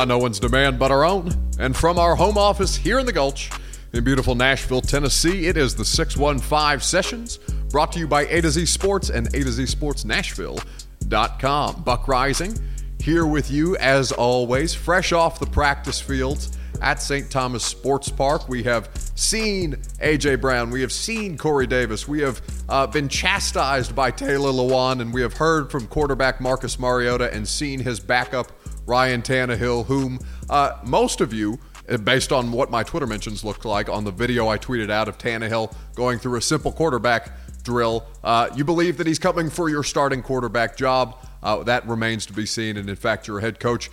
by no one's demand but our own. And from our home office here in the Gulch in beautiful Nashville, Tennessee, it is the 615 Sessions brought to you by A to Z Sports and A to Z Sports Nashville.com. Buck Reising here with you as always, fresh off the practice fields at St. Thomas Sports Park. We have seen A.J. Brown. We have seen Corey Davis. We have uh, been chastised by Taylor Lewan, and we have heard from quarterback Marcus Mariota and seen his backup Ryan Tannehill, whom uh, most of you, uh, based on what my Twitter mentions looked like on the video I tweeted out of Tannehill going through a simple quarterback drill, uh, you believe that he's coming for your starting quarterback job. Uh, that remains to be seen, and in fact, your head coach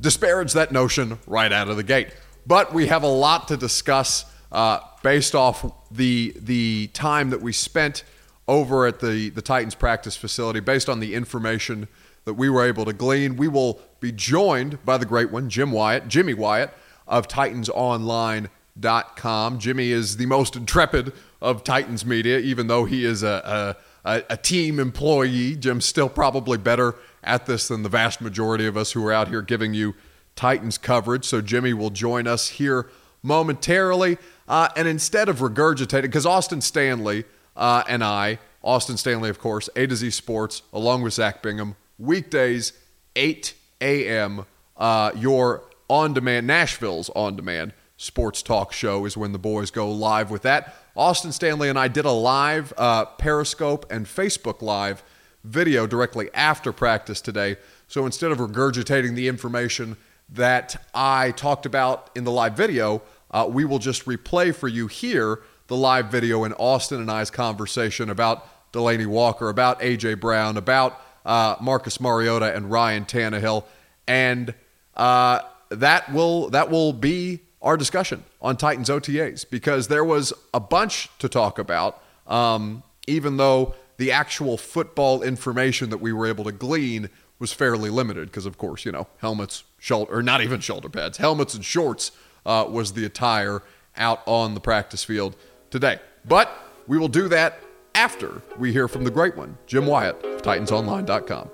disparaged that notion right out of the gate. But we have a lot to discuss uh, based off the the time that we spent over at the the Titans practice facility, based on the information that we were able to glean. We will be joined by the great one, Jim Wyatt, Jimmy Wyatt of TitansOnline.com. Jimmy is the most intrepid of Titans media, even though he is a, a, a team employee. Jim's still probably better at this than the vast majority of us who are out here giving you Titans coverage. So Jimmy will join us here momentarily. Uh, and instead of regurgitating, because Austin Stanley uh, and I, Austin Stanley, of course, A to Z Sports, along with Zach Bingham, weekdays, 8 a.m., uh, your on demand, Nashville's on demand sports talk show is when the boys go live with that. Austin Stanley and I did a live uh, Periscope and Facebook Live video directly after practice today. So instead of regurgitating the information that I talked about in the live video, uh, we will just replay for you here the live video in Austin and I's conversation about Delanie Walker, about A.J. Brown, about uh, Marcus Mariota and Ryan Tannehill. And uh, that will that will be our discussion on Titans OTAs because there was a bunch to talk about, um, even though the actual football information that we were able to glean was fairly limited because, of course, you know, helmets, shoulder, or not even shoulder pads, helmets and shorts uh, was the attire out on the practice field today. But we will do that after we hear from the great one, Jim Wyatt of TitansOnline.com.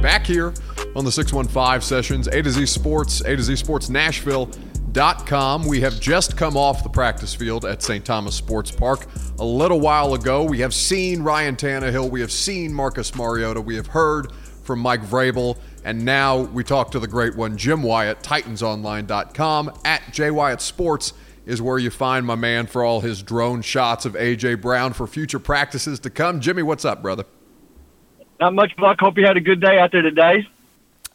back here on the 615 sessions, A to Z Sports, A to Z Sports Nashville.com. We have just come off the practice field at St. Thomas Sports Park a little while ago. We have seen Ryan Tannehill, we have seen Marcus Mariota, we have heard from Mike Vrabel, and now we talk to the great one, Jim Wyatt, TitansOnline.com. At J Wyatt Sports is where you find my man for all his drone shots of A.J. Brown for future practices to come. Jimmy, what's up, brother? Not much Buck. Hope you had a good day out there today.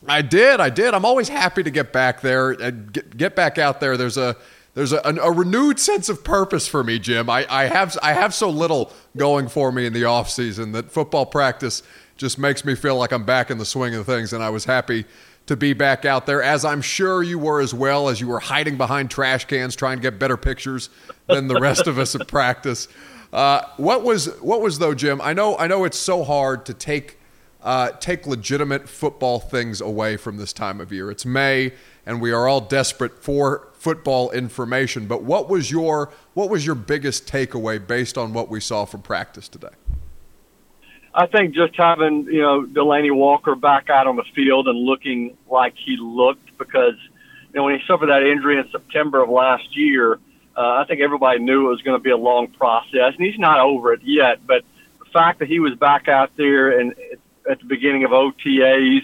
I did. I did. I'm always happy to get back there and get, get back out there. There's a there's a, a, renewed sense of purpose for me, Jim. I, I have I have so little going for me in the off season that football practice just makes me feel like I'm back in the swing of things, and I was happy to be back out there, as I'm sure you were as well, as you were hiding behind trash cans trying to get better pictures than the rest of us at practice. Uh, what was what was though, Jim? I know I know it's so hard to take uh, take legitimate football things away from this time of year. It's May, and we are all desperate for football information. But what was your what was your biggest takeaway based on what we saw from practice today? I think just having you know Delanie Walker back out on the field and looking like he looked because you know when he suffered that injury in September of last year uh, I think everybody knew it was going to be a long process, and he's not over it yet. But the fact that he was back out there and at the beginning of OTAs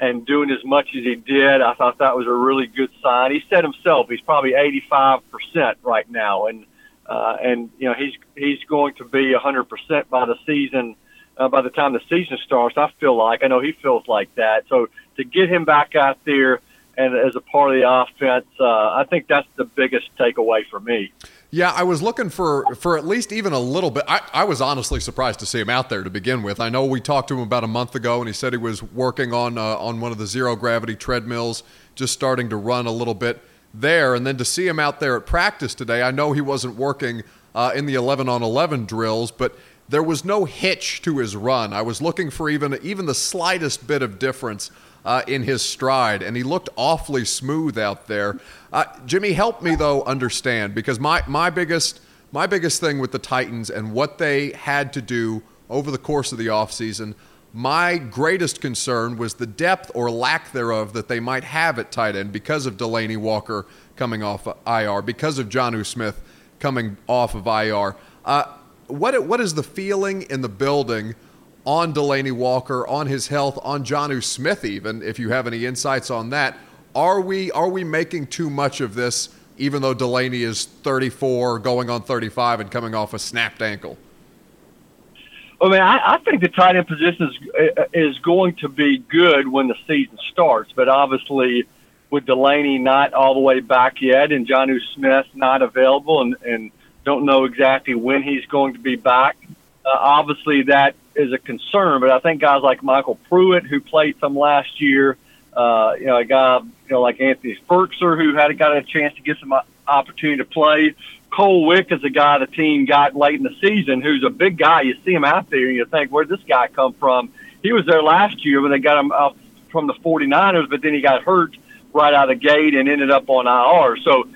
and doing as much as he did, I thought that was a really good sign. He said himself he's probably 85% right now, and uh, and you know he's he's going to be 100% by the season. Uh, by the time the season starts, I feel like I know he feels like that. So to get him back out there and as a part of the offense, uh, I think that's the biggest takeaway for me. Yeah, I was looking for for at least even a little bit. I, I was honestly surprised to see him out there to begin with. I know we talked to him about a month ago, and he said he was working on uh, on one of the zero gravity treadmills, just starting to run a little bit there. And then to see him out there at practice today, I know he wasn't working uh, in the 11 on 11 drills, but there was no hitch to his run. I was looking for even even the slightest bit of difference uh, in his stride, and he looked awfully smooth out there. Uh, Jimmy, help me though understand because my my biggest my biggest thing with the Titans and what they had to do over the course of the offseason. My greatest concern was the depth or lack thereof that they might have at tight end because of Delanie Walker coming off of IR, because of Jonnu Smith coming off of IR. Uh, what what is the feeling in the building on Delanie Walker, on his health, on Jonnu Smith, even if you have any insights on that? Are we are we making too much of this, even though Delanie is 34, going on 35, and coming off a snapped ankle? I mean, I, I think the tight end position is, uh, is going to be good when the season starts, but obviously with Delanie not all the way back yet and Jonnu Smith not available and, and don't know exactly when he's going to be back, uh, obviously that is a concern. But I think guys like MyCole Pruitt, who played some last year, uh, you know, a guy you know like Anthony Firkser, who had got a chance to get some opportunity to play, Cole Wick is a guy the team got late in the season who's a big guy. You see him out there and you think, where'd this guy come from? He was there last year when they got him out from the 49ers, but then he got hurt right out of the gate and ended up on IR. So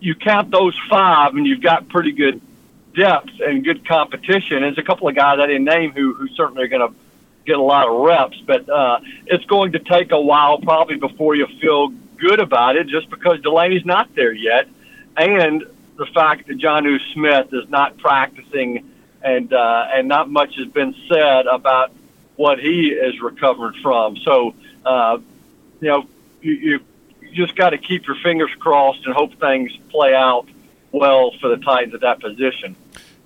you count those five and you've got pretty good depth and good competition. There's a couple of guys I didn't name who, who certainly are going to get a lot of reps, but uh, it's going to take a while probably before you feel good about it just because Delanie's not there yet. And the fact that Jonnu Smith is not practicing and uh, and not much has been said about what he is recovered from. So, uh, you know, you, you just got to keep your fingers crossed and hope things play out well for the Titans at that position.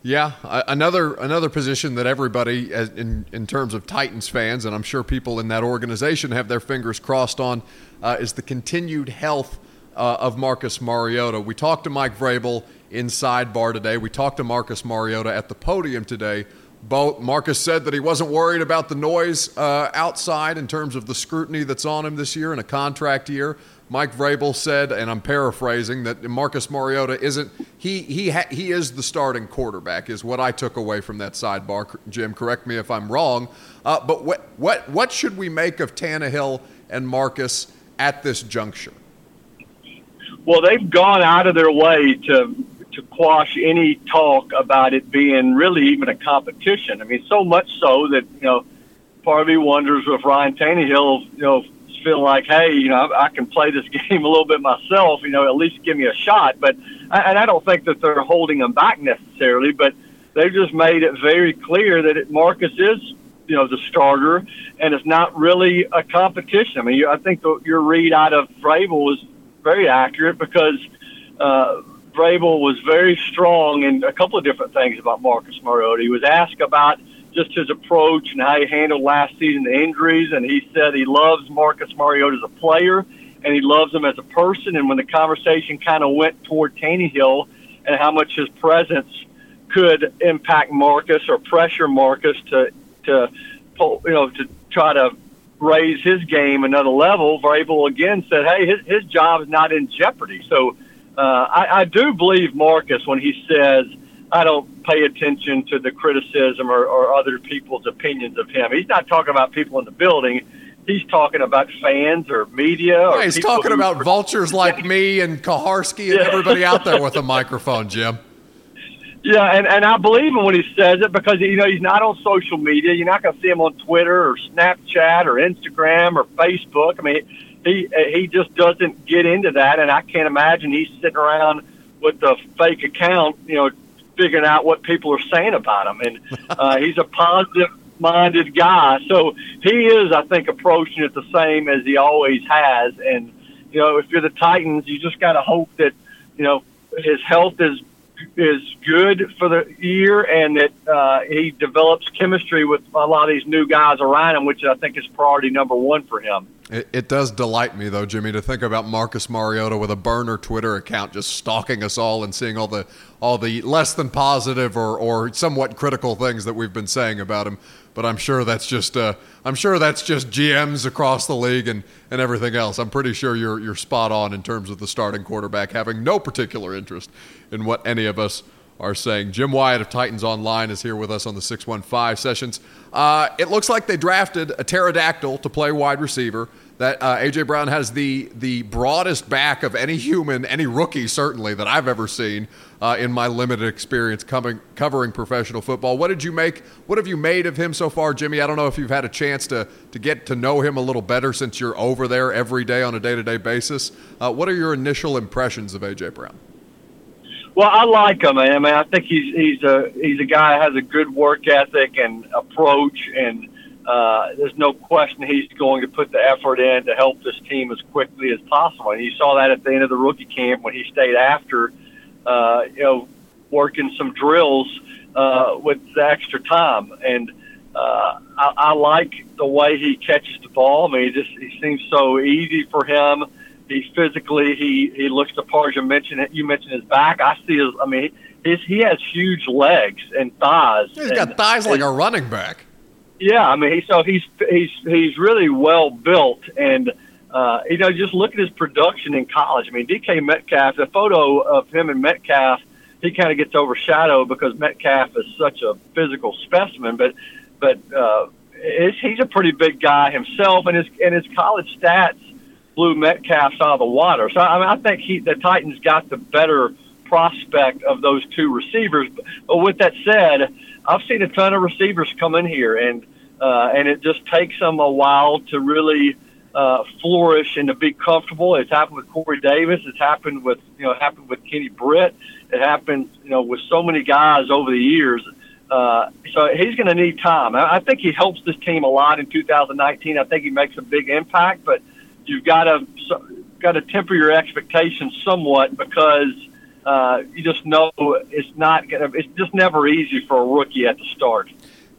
Yeah, another another position that everybody, in in terms of Titans fans, and I'm sure people in that organization have their fingers crossed on, uh, is the continued health uh, of Marcus Mariota. We talked to Mike Vrabel in sidebar today. We talked to Marcus Mariota at the podium today. Both Marcus said that he wasn't worried about the noise uh, outside in terms of the scrutiny that's on him this year in a contract year. Mike Vrabel said, and I'm paraphrasing, that Marcus Mariota isn't he he ha, he is the starting quarterback is what I took away from that sidebar. Jim, correct me if I'm wrong. Uh, but what what what should we make of Tannehill and Marcus at this juncture? Well, they've gone out of their way to to quash any talk about it being really even a competition. I mean, so much so that you know, part of me wonders if Ryan Tannehill, you know, feel like, hey, you know, I, I can play this game a little bit myself. You know, at least give me a shot. But and I don't think that they're holding him back necessarily, but they've just made it very clear that it, Marcus is, you know, the starter, and it's not really a competition. I mean, you, I think the, your read out of Vrabel was very accurate because uh, Vrabel was very strong in a couple of different things about Marcus Mariota. He was asked about just his approach and how he handled last season the injuries, and he said he loves Marcus Mariota as a player and he loves him as a person. And when the conversation kind of went toward Tannehill and how much his presence could impact Marcus or pressure Marcus to to pull, you know to try to raise his game another level, Vrabel again said, "Hey, his his job is not in jeopardy." So uh, I, I do believe Marcus when he says, "I don't pay attention to the criticism or, or other people's opinions of him." He's not talking about people in the building. He's talking about fans or media. Or yeah, he's talking about vultures like me and Kuharsky and yeah. everybody out there with a microphone, Jim. Yeah, and, and I believe him when he says it because you know he's not on social media. You're not going to see him on Twitter or Snapchat or Instagram or Facebook. I mean, he he just doesn't get into that, and I can't imagine he's sitting around with a fake account, you know, figuring out what people are saying about him. And uh, he's a positive minded guy, so he is, I think, approaching it the same as he always has. And you know, if you're the Titans, you just got to hope that you know his health is is good for the year and that uh, he develops chemistry with a lot of these new guys around him, which I think is priority number one for him. It, it, does delight me, though, Jimmy, to think about Marcus Mariota with a burner Twitter account just stalking us all and seeing all the all the less than positive or, or somewhat critical things that we've been saying about him. But I'm sure that's just uh, I'm sure that's just GMs across the league and, and everything else. I'm pretty sure you're you're spot on in terms of the starting quarterback having no particular interest in what any of us are saying. Jim Wyatt of Titans Online is here with us on the 615 sessions. Uh, it looks like they drafted a pterodactyl to play wide receiver. that uh, AJ Brown has the the broadest back of any human, any rookie certainly that I've ever seen uh, in my limited experience coming covering professional football. What did you make? What have you made of him so far, Jimmy? I don't know if you've had a chance to to get to know him a little better since you're over there every day on a day to day basis. Uh, what are your initial impressions of AJ Brown? Well, I like him. I mean, I think he's he's a he's a guy that has a good work ethic and approach and uh, there's no question he's going to put the effort in to help this team as quickly as possible. And you saw that at the end of the rookie camp when he stayed after, uh, you know, working some drills uh, with the extra time. And uh, I, I like the way he catches the ball. I mean, he just he seems so easy for him. He physically he he looks the part. You mentioned you mentioned his back. I see his. I mean, his he has huge legs and thighs. He's got thighs like and, a running back. Yeah, I mean, he, so he's he's he's really well built, and uh, you know, just look at his production in college. I mean, DK Metcalf, the photo of him and Metcalf, he kind of gets overshadowed because Metcalf is such a physical specimen, but but uh, he's a pretty big guy himself, and his and his college stats blew Metcalf out of the water. So I mean, I think he the Titans got the better prospect of those two receivers. But with that said I've seen a ton of receivers come in here, and uh, and it just takes them a while to really uh, flourish and to be comfortable. It's happened with Corey Davis. It's happened with you know happened with Kenny Britt. It happened you know with so many guys over the years. Uh, so he's going to need time. I, think he helps this team a lot in 2019. I think he makes a big impact, but you've got to got to temper your expectations somewhat because uh, you just know it's not gonna. It's just never easy for a rookie at the start.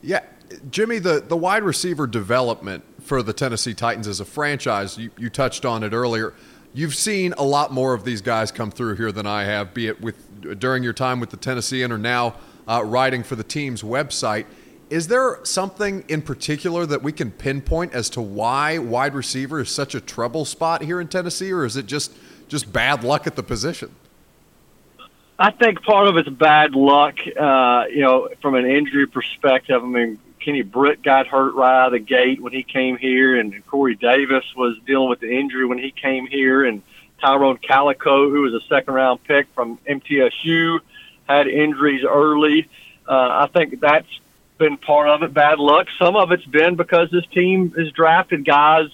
Yeah, Jimmy, the the wide receiver development for the Tennessee Titans as a franchise, you, you touched on it earlier. You've seen a lot more of these guys come through here than I have, be it with during your time with the Tennessean or now uh, writing for the team's website. Is there something in particular that we can pinpoint as to why wide receiver is such a trouble spot here in Tennessee, or is it just just bad luck at the position? I think part of it's bad luck. Uh, you know, from an injury perspective. I mean, Kenny Britt got hurt right out of the gate when he came here, and Corey Davis was dealing with the injury when he came here, and Tyrone Calico, who was a second round pick from MTSU, had injuries early. Uh, I think that's been part of it. Bad luck. Some of it's been because this team has drafted guys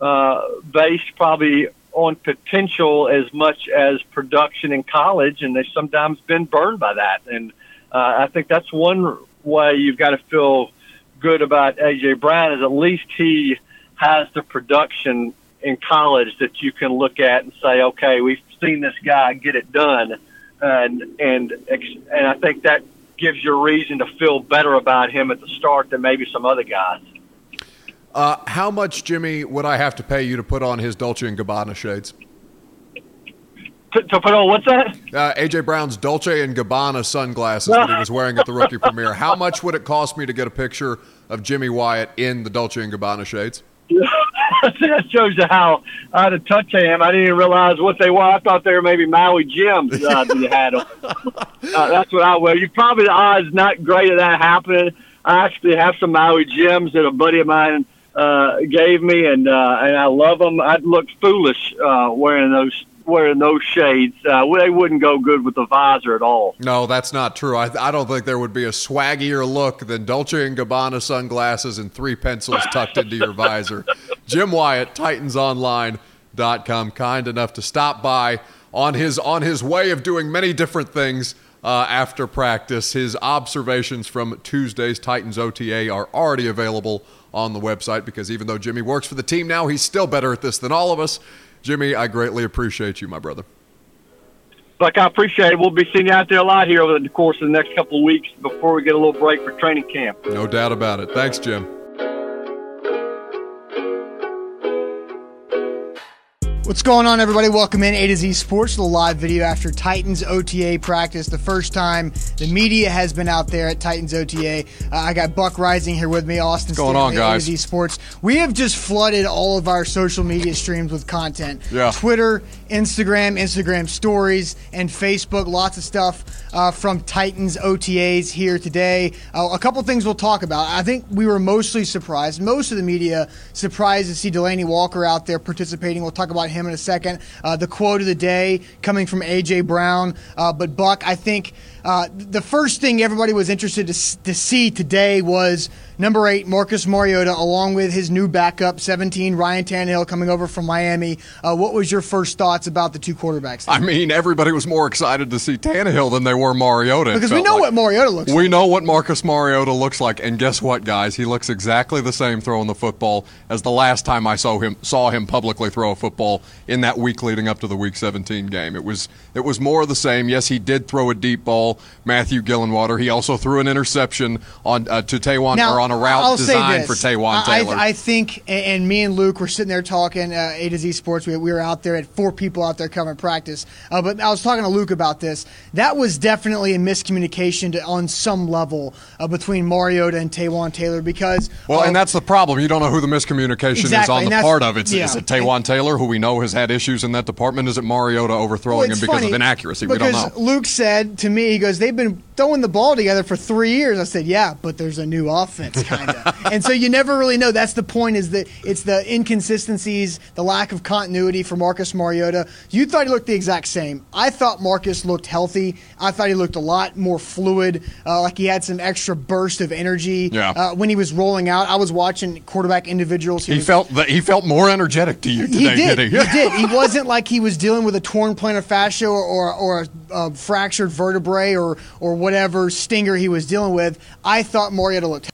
uh, based probably on potential as much as production in college, and they've sometimes been burned by that. And uh, I think that's one way you've got to feel good about AJ Brown is at least he has the production in college that you can look at and say, okay, we've seen this guy get it done, and and and I think that gives you a reason to feel better about him at the start than maybe some other guys. Uh, how much, Jimmy, would I have to pay you to put on his Dolce and Gabbana shades? To, to put on what's that? Uh, AJ Brown's Dolce and Gabbana sunglasses that he was wearing at the rookie premiere. How much would it cost me to get a picture of Jimmy Wyatt in the Dolce and Gabbana shades? that shows you how out of touch I am. I didn't even realize what they were. I thought they were maybe Maui Jims uh, that you had. Uh, that's what I wear. You probably the odds not great of that happening. I actually have some Maui Jims that a buddy of mine uh, gave me, and uh, and I love them. I'd look foolish uh, wearing those wearing those shades. Uh, they wouldn't go good with the visor at all. No, that's not true. I, I don't think there would be a swaggier look than Dolce and Gabbana sunglasses and three pencils tucked into your visor. Jim Wyatt, TitansOnline.com, kind enough to stop by on his on his way of doing many different things. Uh, after practice, his observations from Tuesday's Titans OTA are already available on the website because even though Jimmy works for the team now, he's still better at this than all of us. Jimmy, I greatly appreciate you, my brother. Like I appreciate it. We'll be seeing you out there a lot here over the course of the next couple of weeks before we get a little break for training camp. No doubt about it. Thanks, Jim. What's going on, everybody? Welcome in A to Z Sports, the live video after Titans OTA practice. The first time the media has been out there at Titans OTA. Uh, I got Buck Reising here with me, Austin. What's going on, guys? A to Z Sports. We have just flooded all of our social media streams with content. Yeah. Twitter, Instagram, Instagram stories, and Facebook. Lots of stuff uh, from Titans OTAs here today. Uh, a couple things we'll talk about. I think we were mostly surprised, most of the media surprised to see Delanie Walker out there participating. We'll talk about him in a second. Uh, the quote of the day coming from A.J. Brown. Uh, but, Buck, I think uh, the first thing everybody was interested to, to see today was number eight, Marcus Mariota, along with his new backup, 17, Ryan Tannehill, coming over from Miami. Uh, what was your first thoughts about the two quarterbacks? I mean, everybody was more excited to see Tannehill than they were Mariota. Because we know like. what Mariota looks we like. know what Marcus Mariota looks like. And guess what, guys? He looks exactly the same throwing the football as the last time I saw him saw him publicly throw a football in that week leading up to the Week 17 game. It was it was more of the same. Yes, he did throw a deep ball, Matthew Gillenwater. He also threw an interception on uh, to Taywan now, or on a route I'll designed for Taywan Taylor. I, I, think, and me and Luke were sitting there talking uh, A to Z Sports. We, we, were out there at four people out there covering practice. Uh, but I was talking to Luke about this. That was definitely a miscommunication to, on some level uh, between Mariota and Taywan Taylor because. Well, and that's the problem. You don't know who the miscommunication exactly, is on the part of It's, Yeah. Is it Taywan Taylor, who we know has had issues in that department? Is it Mariota overthrowing well, him because funny, of inaccuracy? Because we don't know. Luke said to me, goes, they've been throwing the ball together for three years. I said, yeah, but there's a new offense, kind of. and so you never really know. That's the point. Is that it's the inconsistencies, the lack of continuity for Marcus Mariota. You thought he looked the exact same. I thought Marcus looked healthy. I thought he looked a lot more fluid, uh, like he had some extra burst of energy yeah. uh, when he was rolling out. I was watching quarterback individuals. He, was, felt that he felt more energetic to you today. He did. did he? he did. He wasn't like he was dealing with a torn plantar fascia or or, or a, a fractured vertebrae or or whatever stinger he was dealing with. I thought Mariota looked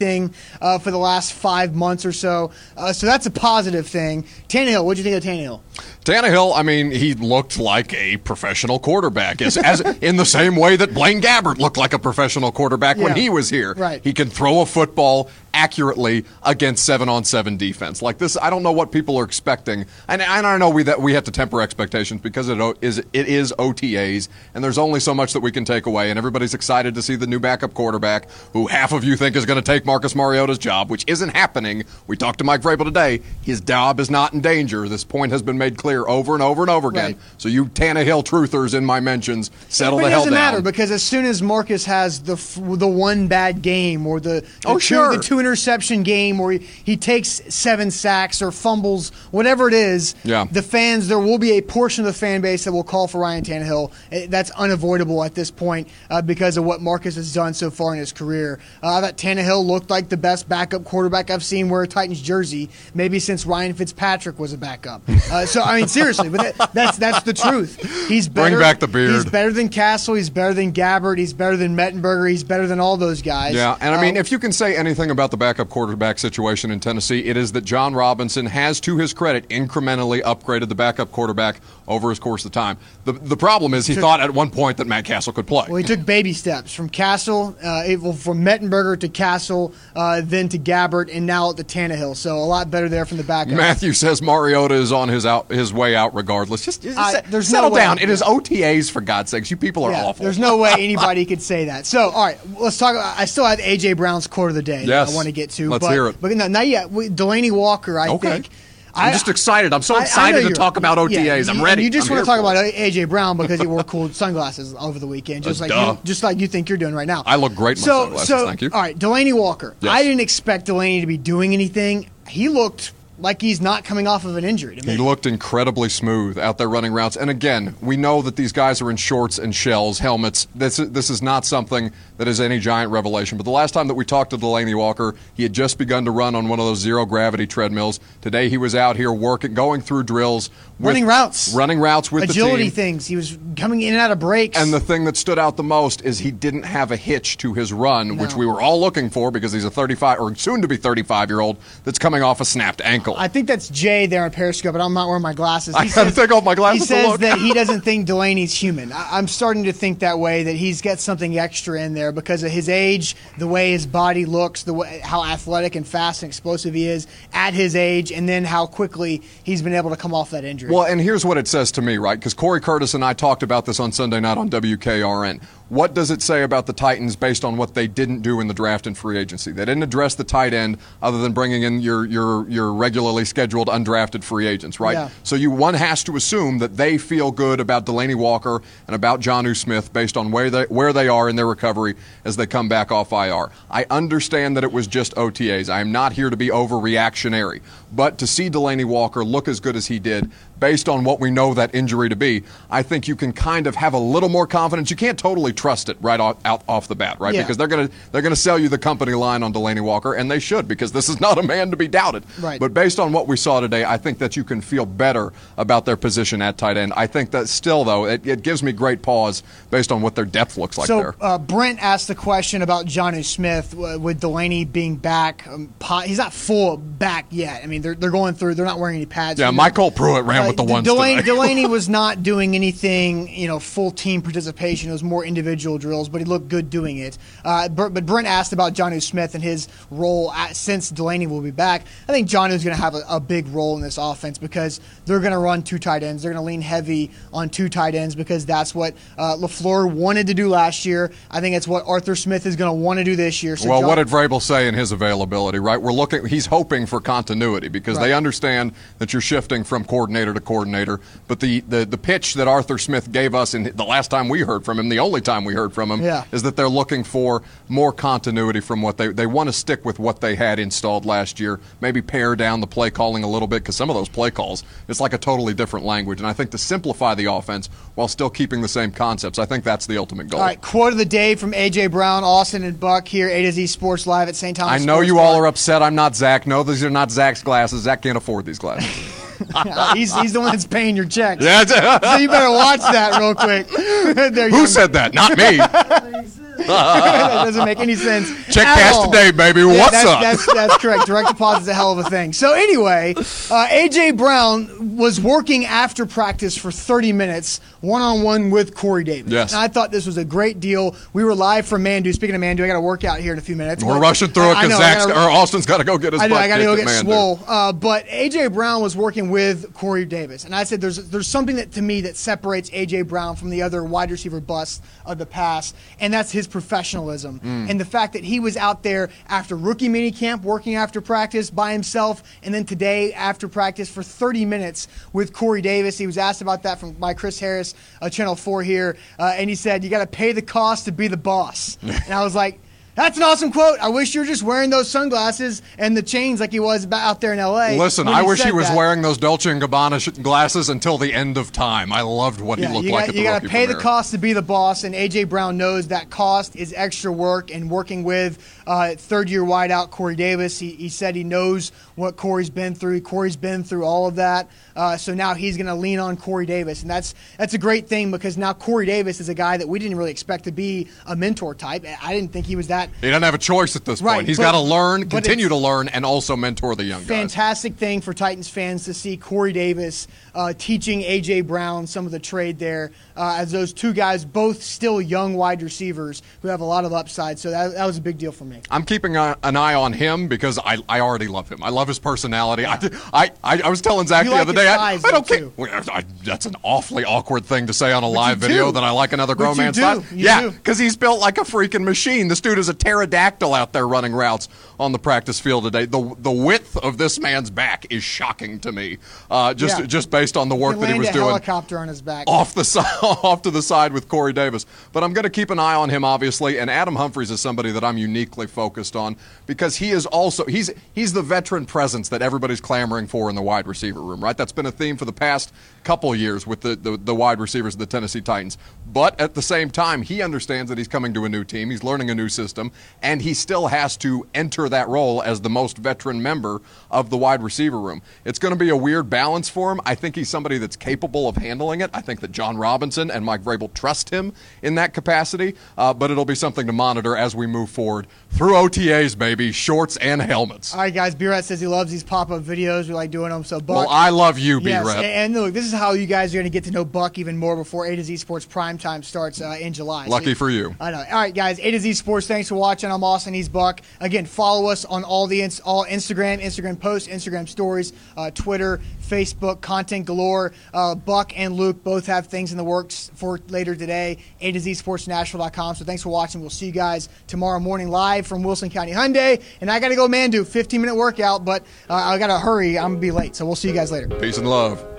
thing uh, for the last five months or so. Uh, so that's a positive thing. Tannehill, what do you think of Tannehill? Tannehill, I mean, he looked like a professional quarterback, as, as in the same way that Blaine Gabbert looked like a professional quarterback yeah. when he was here. Right. He can throw a football accurately against seven on seven defense. Like this, I don't know what people are expecting, and, and I know we that we have to temper expectations because it is it is OTAs, and there's only so much that we can take away. And everybody's excited to see the new backup quarterback, who half of you think is going to take Marcus Mariota's job, which isn't happening. We talked to Mike Vrabel today; his job is not in danger. This point has been made clear over and over and over again. Right. So you Tannehill truthers in my mentions, settle the it hell doesn't matter because as soon as Marcus has the the one bad game or the, the oh two, sure the two interception game where he, he takes seven sacks or fumbles, whatever it is, yeah. the fans there will be a portion of the fan base that will call for Ryan Tannehill. That's unavoidable at this point uh, because of what Marcus has done so far in his career. Uh, I thought Tannehill looked like the best backup quarterback I've seen wear a Titans jersey, maybe since Ryan Fitzpatrick was a backup. Uh, so I mean, seriously, but that, that's that's the truth. He's better, Bring back the beard. He's better than Cassel. He's better than Gabbert. He's better than Mettenberger. He's better than all those guys. Yeah, and I mean, Um, if you can say anything about the backup quarterback situation in Tennessee, it is that Jon Robinson has, to his credit, incrementally upgraded the backup quarterback over his course of time. The the problem is he thought at one point that Matt Cassel could play. Well, he took baby steps from Cassel, uh, it- well, from Mettenberger to Cassel, uh, then to Gabbert, and now to Tannehill. So a lot better there from the backup. Matthew says Mariota is on his out his way out regardless. Just, just I- there's no settle way. down. It is OTAs for God's sakes. You people are Yeah, awful. There's no way anybody could say that. So, all right, let's talk. About, I still have AJ Brown's quote of the day. Yes. I want to get to. Let's but, hear it. But no, not yet. Delanie Walker, I Okay. think. I'm I- just excited. I'm so I- I excited to talk about OTAs. yeah, I'm ready. You just I'm want to talk about. AJ Brown because he wore cool sunglasses over the weekend, just like you, just like you think you're doing right now. I look great in my so, sunglasses, So, thank you. All right, Delanie Walker. Yes. I didn't expect Delanie to be doing anything. He looked like he's not coming off of an injury to me. He looked incredibly smooth out there running routes. And again, we know that these guys are in shorts and shells, helmets. This is, this is not something that is any giant revelation. But the last time that we talked to Delanie Walker, he had just begun to run on one of those zero gravity treadmills. Today he was out here working, going through drills, with, Running routes. running routes with Agility things. He was coming in and out of breaks. And the thing that stood out the most is he didn't have a hitch to his run, which we were all looking for because he's a 35 or soon to be 35 year old that's coming off a snapped ankle. Michael. I think that's Jay there on Periscope, but I'm not wearing my glasses. I gotta take off my glasses He says that he doesn't think Delanie's human. I, I'm starting to think that way. That he's got something extra in there because of his age, the way his body looks, the way how athletic and fast and explosive he is at his age, and then how quickly he's been able to come off that injury. Well, and here's what it says to me, right? Because Corey Curtis and I talked about this on Sunday night on WKRN. What does it say about the Titans based on what they didn't do in the draft and free agency? They didn't address the tight end other than bringing in your your your regularly scheduled undrafted free agents, right? Yeah. So you one has to assume that they feel good about Delanie Walker and about Jonnu Smith based on where they where they are in their recovery as they come back off IR. I understand that it was just OTAs. I am not here to be overreactionary, but to see Delanie Walker look as good as he did based on what we know that injury to be, I think you can kind of have a little more confidence. You can't totally trust it right off, out off the bat, right? Yeah. Because they're gonna they're gonna sell you the company line on Delanie Walker, and they should because this is not a man to be doubted. Right. But based on what we saw today, I think that you can feel better about their position at tight end. I think that still though it, it gives me great pause based on what their depth looks like so there. uh, Brent asked the question about Jonnu Smith with Delanie being back. Um, po- he's not full back yet. I mean, they're, they're going through. They're not wearing any pads. yeah, You know, MyCole Pruitt ran uh, with the ones Delanie. Delanie was not doing anything, you know, full team participation. It was more individual drills, but he looked good doing it. Uh, but Brent asked about Jonnu Smith and his role at, since Delanie will be back. I think Jonnu's going to have a, a big role in this offense because they're going to run two tight ends. They're going to lean heavy on two tight ends because that's what uh, Lafleur wanted to do last year. I think it's what Arthur Smith is going to want to do this year. So well, John- what did Vrabel say in his availability? Right, we're looking. He's hoping for continuity because Right. they understand that you're shifting from coordinator to coordinator. But the, the the pitch that Arthur Smith gave us in the last time we heard from him, the only time we heard from him, Yeah. is that they're looking for more continuity from what they they want to stick with what they had installed last year. Maybe pare down the play calling a little bit because some of those play calls it's like a totally different language. And I think to simplify the offense while still keeping the same concepts, I think that's the ultimate goal. All right, quote of the day from AJ Brown, Austin, and Buck here, A to Z Sports Live at St. Thomas. I know Sports you all are upset. I'm not Zach. No, these are not Zach's glasses. Zach can't afford these glasses. he's, he's the one that's paying your checks. Yeah. So you better watch that real quick. Who go. said that? Not me. That doesn't make any sense. Check cash all. today, baby. Yeah, What's that's, up? That's, that's correct. Direct deposit is a hell of a thing. So anyway, uh, AJ Brown was working after practice for 30 minutes, one on one with Corey Davis. Yes. And I thought this was a great deal. We were live from Mandu. Speaking of Mandu, I got to work out here in a few minutes. We're rushing through it because know, I Zach's gotta- or Austin's got to go get his I know. butt I got to go get swole. Uh, but AJ Brown was working with Corey Davis, and I said there's there's something that to me that separates AJ Brown from the other wide receiver busts of the past, and that's his professionalism Mm. and the fact that he was out there after rookie mini camp working after practice by himself, and then today after practice for 30 minutes with Corey Davis. He was asked about that from by Chris Harris, uh, Channel 4 here, uh, and he said you got to pay the cost to be the boss, and I was like. That's an awesome quote. I wish you were just wearing those sunglasses and the chains like he was out there in L.A. Listen, I wish he was that. wearing those Dolce and Gabbana sh- glasses until the end of time. I loved what Yeah, he looked you like got, at the you got to pay the cost to be the boss, and AJ Brown knows that cost is extra work. And working with uh, third-year wideout Corey Davis, he, he said he knows what Corey's been through. Corey's been through all of that, uh, so now he's going to lean on Corey Davis, and that's that's a great thing because now Corey Davis is a guy that we didn't really expect to be a mentor type. I didn't think he was that He doesn't have a choice at this Right, point. He's got to learn, continue to learn, and also mentor the young guys. fantastic thing for Titans fans to see Corey Davis uh, teaching AJ Brown some of the trade there, uh, as those two guys both still young wide receivers who have a lot of upside. So that, that was a big deal for me. I'm keeping a, an eye on him because I, I already love him. I love his personality. I, I, I, I was telling Zach You the like other day, I, I don't care. too. Well, I, that's an awfully awkward thing to say on a live video do. that I like another grown man's. Yeah, because he's built like a freaking machine. This dude is a pterodactyl out there running routes on the practice field today. The the width of this man's back is shocking to me. Uh, just Yeah. just based on the work He that he was a doing helicopter on his back. off the side, off to the side with Corey Davis. But I'm going to keep an eye on him, obviously. And Adam Humphries is somebody that I'm uniquely focused on because he is also he's he's the veteran presence that everybody's clamoring for in the wide receiver room. Right, that's been a theme for the past couple years with the, the the wide receivers of the Tennessee Titans. But at the same time, he understands that he's coming to a new team. He's learning a new system, and he still has to enter that role as the most veteran member of the wide receiver room. It's going to be a weird balance for him. I think he's somebody that's capable of handling it. I think that Jon Robinson and Mike Vrabel trust him in that capacity, uh, but it'll be something to monitor as we move forward through OTAs, baby, shorts and helmets. All right, guys. B-Rat says he loves these pop-up videos. We like doing them. So, Buck. Well, I love you, Yes, B-Rat. and look, this is how you guys are going to get to know Buck even more before A to Z Sports Prime Time starts uh, in July. Lucky See- for you. I know. All right, guys. A to Z Sports. Thanks for watching. I'm Austin. He's Buck. Again, follow us on all the all Instagram, Instagram posts, Instagram stories, uh, Twitter, Facebook, content galore. Uh, Buck and Luke both have things in the works for later today. A to Z Sports Nashville.com. So thanks for watching. We'll see you guys tomorrow morning live from Wilson County Hyundai. And I got to go, man, do 15 minute workout, but uh, I got to hurry. I'm gonna be late. So we'll see you guys later. Peace and love.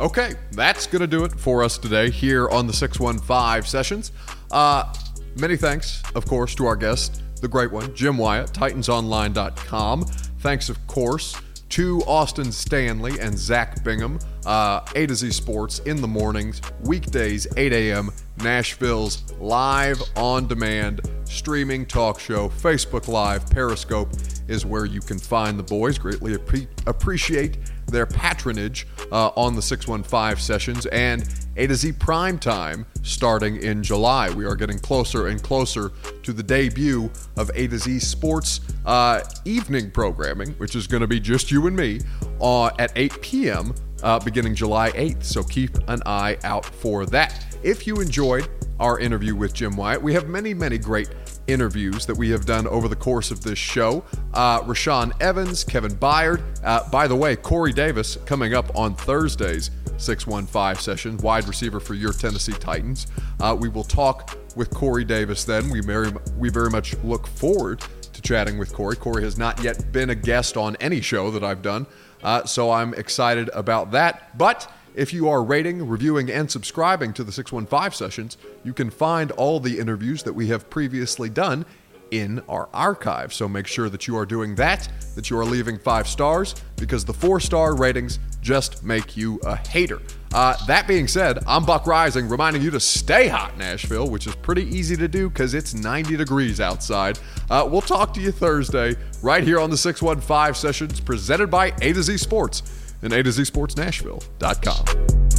Okay, that's going to do it for us today here on the 615 sessions. Uh, many thanks, of course, to our guest, the great one, Jim Wyatt, TitansOnline.com. Thanks, of course, to Austin Stanley and Zach Bingham, uh, A to Z Sports in the mornings, weekdays, 8 a.m., Nashville's live on demand streaming talk show, Facebook Live, Periscope is where you can find the boys. Greatly appre- appreciate their patronage uh, on the 615 sessions and A to Z prime time starting in July. We are getting closer and closer to the debut of A to Z Sports uh, evening programming, which is going to be just you and me uh, at 8 p.m. Uh, beginning July 8th. So keep an eye out for that. If you enjoyed our interview with Jim Wyatt, we have many, many great interviews that we have done over the course of this show. Uh, Rashaan Evans, Kevin Byard. Uh, by the way, Corey Davis coming up on Thursday's 615 session, wide receiver for your Tennessee Titans. Uh, we will talk with Corey Davis then. We very, we very much look forward to chatting with Corey. Corey has not yet been a guest on any show that I've done, uh, so I'm excited about that. But if you are rating, reviewing, and subscribing to the 615 sessions, you can find all the interviews that we have previously done in our archive. So make sure that you are doing that, that you are leaving five stars, because the four star ratings just make you a hater. Uh, that being said, I'm Buck Reising, reminding you to stay hot, Nashville, which is pretty easy to do because it's 90 degrees outside. Uh, we'll talk to you Thursday right here on the 615 sessions presented by A to Z Sports and A to Z Sports Nashville.com.